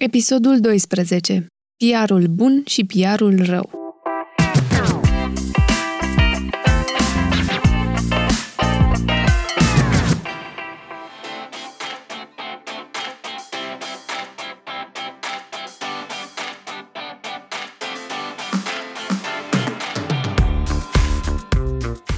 Episodul 12. PR-ul bun și PR-ul rău.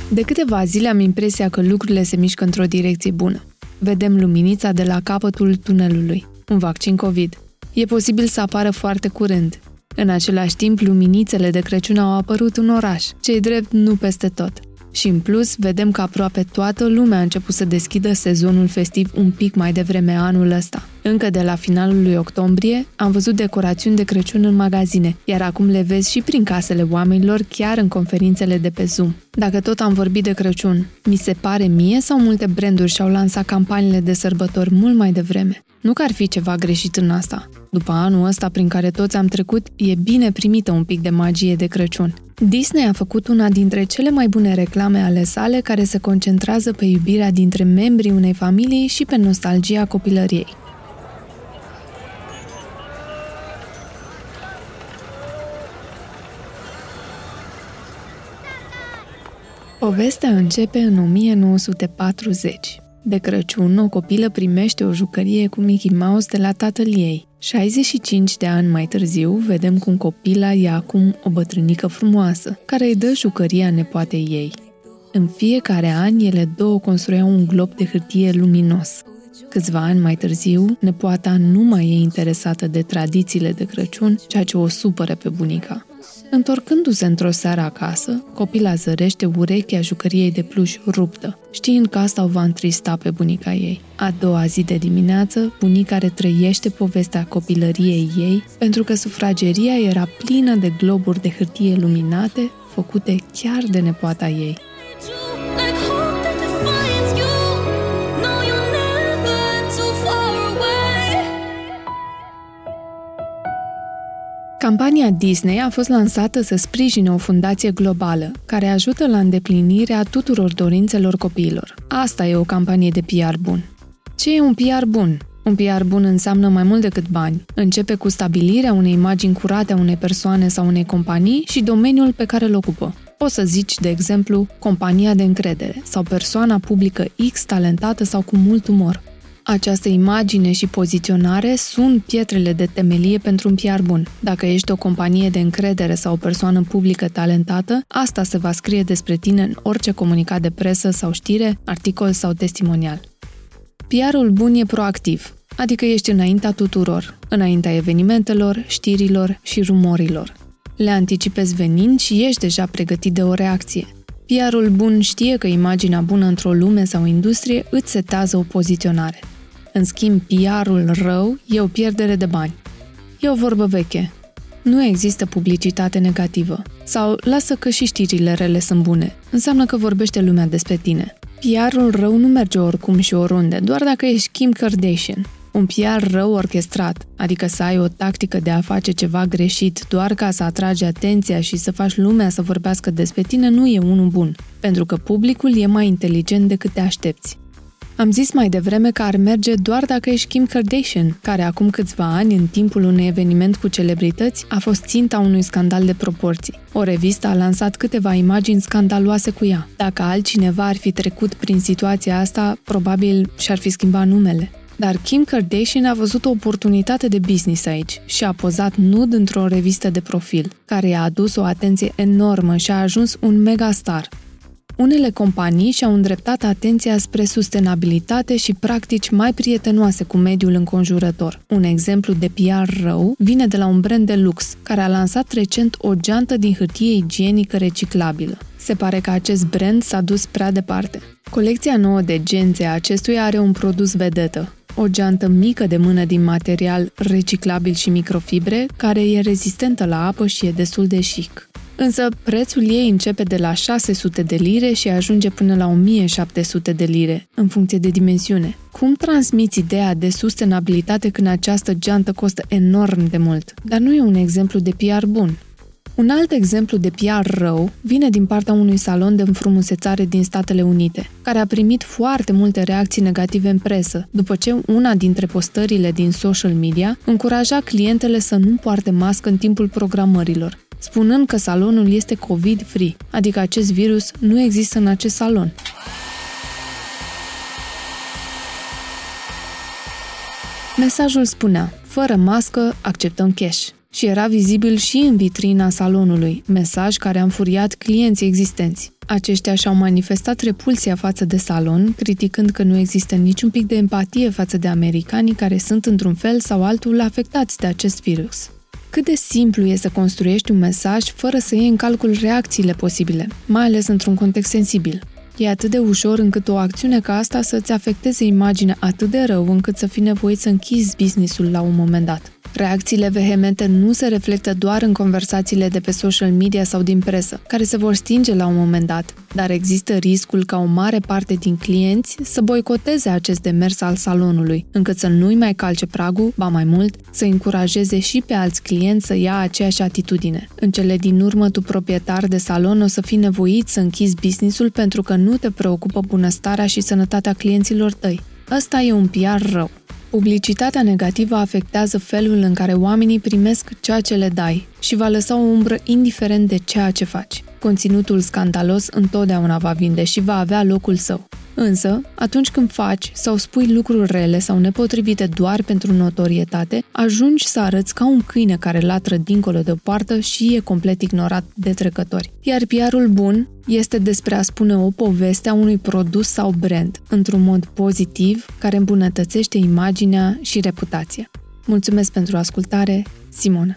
De câteva zile am impresia că lucrurile se mișcă într-o direcție bună. Vedem luminița de la capătul tunelului, un vaccin COVID. E posibil să apară foarte curând. În același timp, luminițele de Crăciun au apărut în oraș, cei drept nu peste tot. Și în plus, vedem că aproape toată lumea a început să deschidă sezonul festiv un pic mai devreme anul ăsta. Încă de la finalul lui octombrie am văzut decorațiuni de Crăciun în magazine, iar acum le vezi și prin casele oamenilor, chiar în conferințele de pe Zoom. Dacă tot am vorbit de Crăciun, mi se pare mie sau multe branduri și-au lansat campaniile de sărbători mult mai devreme? Nu că ar fi ceva greșit în asta. După anul ăsta prin care toți am trecut, e bine primită un pic de magie de Crăciun. Disney a făcut una dintre cele mai bune reclame ale sale care se concentrează pe iubirea dintre membrii unei familii și pe nostalgia copilăriei. Povestea începe în 1940. De Crăciun, o copilă primește o jucărie cu Mickey Mouse de la tatăl ei. 65 de ani mai târziu, vedem cum copila e acum o bătrânică frumoasă, care îi dă jucăria nepoatei ei. În fiecare an, ele două construiau un glob de hârtie luminos. Câțiva ani mai târziu, nepoata nu mai e interesată de tradițiile de Crăciun, ceea ce o supără pe bunica. Întorcându-se într-o seară acasă, copila zărește urechea jucăriei de pluș ruptă, știind că asta o va întrista pe bunica ei. A doua zi de dimineață, bunica retrăiește povestea copilăriei ei, pentru că sufrageria era plină de globuri de hârtie luminate, făcute chiar de nepoata ei. Campania Disney a fost lansată să sprijine o fundație globală care ajută la îndeplinirea tuturor dorințelor copiilor. Asta e o campanie de PR bun. Ce e un PR bun? Un PR bun înseamnă mai mult decât bani. Începe cu stabilirea unei imagini curate a unei persoane sau unei companii și domeniul pe care îl ocupă. Poți să zici, de exemplu, compania de încredere sau persoana publică X talentată sau cu mult umor. Această imagine și poziționare sunt pietrele de temelie pentru un PR bun. Dacă ești o companie de încredere sau o persoană publică talentată, asta se va scrie despre tine în orice comunicat de presă sau știre, articol sau testimonial. PR-ul bun e proactiv, adică ești înaintea tuturor, înaintea evenimentelor, știrilor și rumorilor. Le anticipezi venind și ești deja pregătit de o reacție. PR-ul bun știe că imaginea bună într-o lume sau industrie îți setează o poziționare. În schimb, PR-ul rău e o pierdere de bani. E o vorbă veche. Nu există publicitate negativă. Sau lasă că și știrile rele sunt bune. Înseamnă că vorbește lumea despre tine. PR-ul rău nu merge oricum și oriunde, doar dacă ești Kim Kardashian. Un PR rău orchestrat, adică să ai o tactică de a face ceva greșit doar ca să atragi atenția și să faci lumea să vorbească despre tine, nu e unul bun, pentru că publicul e mai inteligent decât te aștepți. Am zis mai devreme că ar merge doar dacă ești Kim Kardashian, care acum câțiva ani, în timpul unui eveniment cu celebrități, a fost ținta unui scandal de proporții. O revistă a lansat câteva imagini scandaloase cu ea. Dacă altcineva ar fi trecut prin situația asta, probabil și-ar fi schimbat numele. Dar Kim Kardashian a văzut o oportunitate de business aici și a pozat nud într-o revistă de profil, care i-a adus o atenție enormă și a ajuns un megastar. Unele companii și-au îndreptat atenția spre sustenabilitate și practici mai prietenoase cu mediul înconjurător. Un exemplu de PR rău vine de la un brand de lux, care a lansat recent o geantă din hârtie igienică reciclabilă. Se pare că acest brand s-a dus prea departe. Colecția nouă de gențe a acestuia are un produs vedetă, o geantă mică de mână din material reciclabil și microfibre, care e rezistentă la apă și e destul de chic. Însă prețul ei începe de la 600 de lire și ajunge până la 1700 de lire, în funcție de dimensiune. Cum transmiți ideea de sustenabilitate când această geantă costă enorm de mult? Dar nu e un exemplu de PR bun. Un alt exemplu de PR rău vine din partea unui salon de înfrumusețare din Statele Unite, care a primit foarte multe reacții negative în presă, după ce una dintre postările din social media încuraja clientele să nu poarte mască în timpul programărilor, spunând că salonul este COVID-free, adică acest virus nu există în acest salon. Mesajul spunea, fără mască, acceptăm cash și era vizibil și în vitrina salonului, mesaj care a înfuriat clienții existenți. Aceștia și-au manifestat repulsia față de salon, criticând că nu există niciun pic de empatie față de americanii care sunt într-un fel sau altul afectați de acest virus. Cât de simplu e să construiești un mesaj fără să iei în calcul reacțiile posibile, mai ales într-un context sensibil. E atât de ușor încât o acțiune ca asta să-ți afecteze imaginea atât de rău încât să fii nevoit să închizi businessul la un moment dat. Reacțiile vehemente nu se reflectă doar în conversațiile de pe social media sau din presă, care se vor stinge la un moment dat, dar există riscul ca o mare parte din clienți să boicoteze acest demers al salonului, încât să nu-i mai calce pragul, ba mai mult, să încurajeze și pe alți clienți să ia aceeași atitudine. În cele din urmă, tu proprietar de salon o să fii nevoit să închizi businessul pentru că nu te preocupă bunăstarea și sănătatea clienților tăi. Ăsta e un PR rău. Publicitatea negativă afectează felul în care oamenii primesc ceea ce le dai și va lăsa o umbră indiferent de ceea ce faci. Conținutul scandalos întotdeauna va vinde și va avea locul său. Însă, atunci când faci sau spui lucruri rele sau nepotrivite doar pentru notorietate, ajungi să arăți ca un câine care latră dincolo de o poartă și e complet ignorat de trecători. Iar PR-ul bun este despre a spune o poveste a unui produs sau brand, într-un mod pozitiv, care îmbunătățește imaginea și reputația. Mulțumesc pentru ascultare, Simona!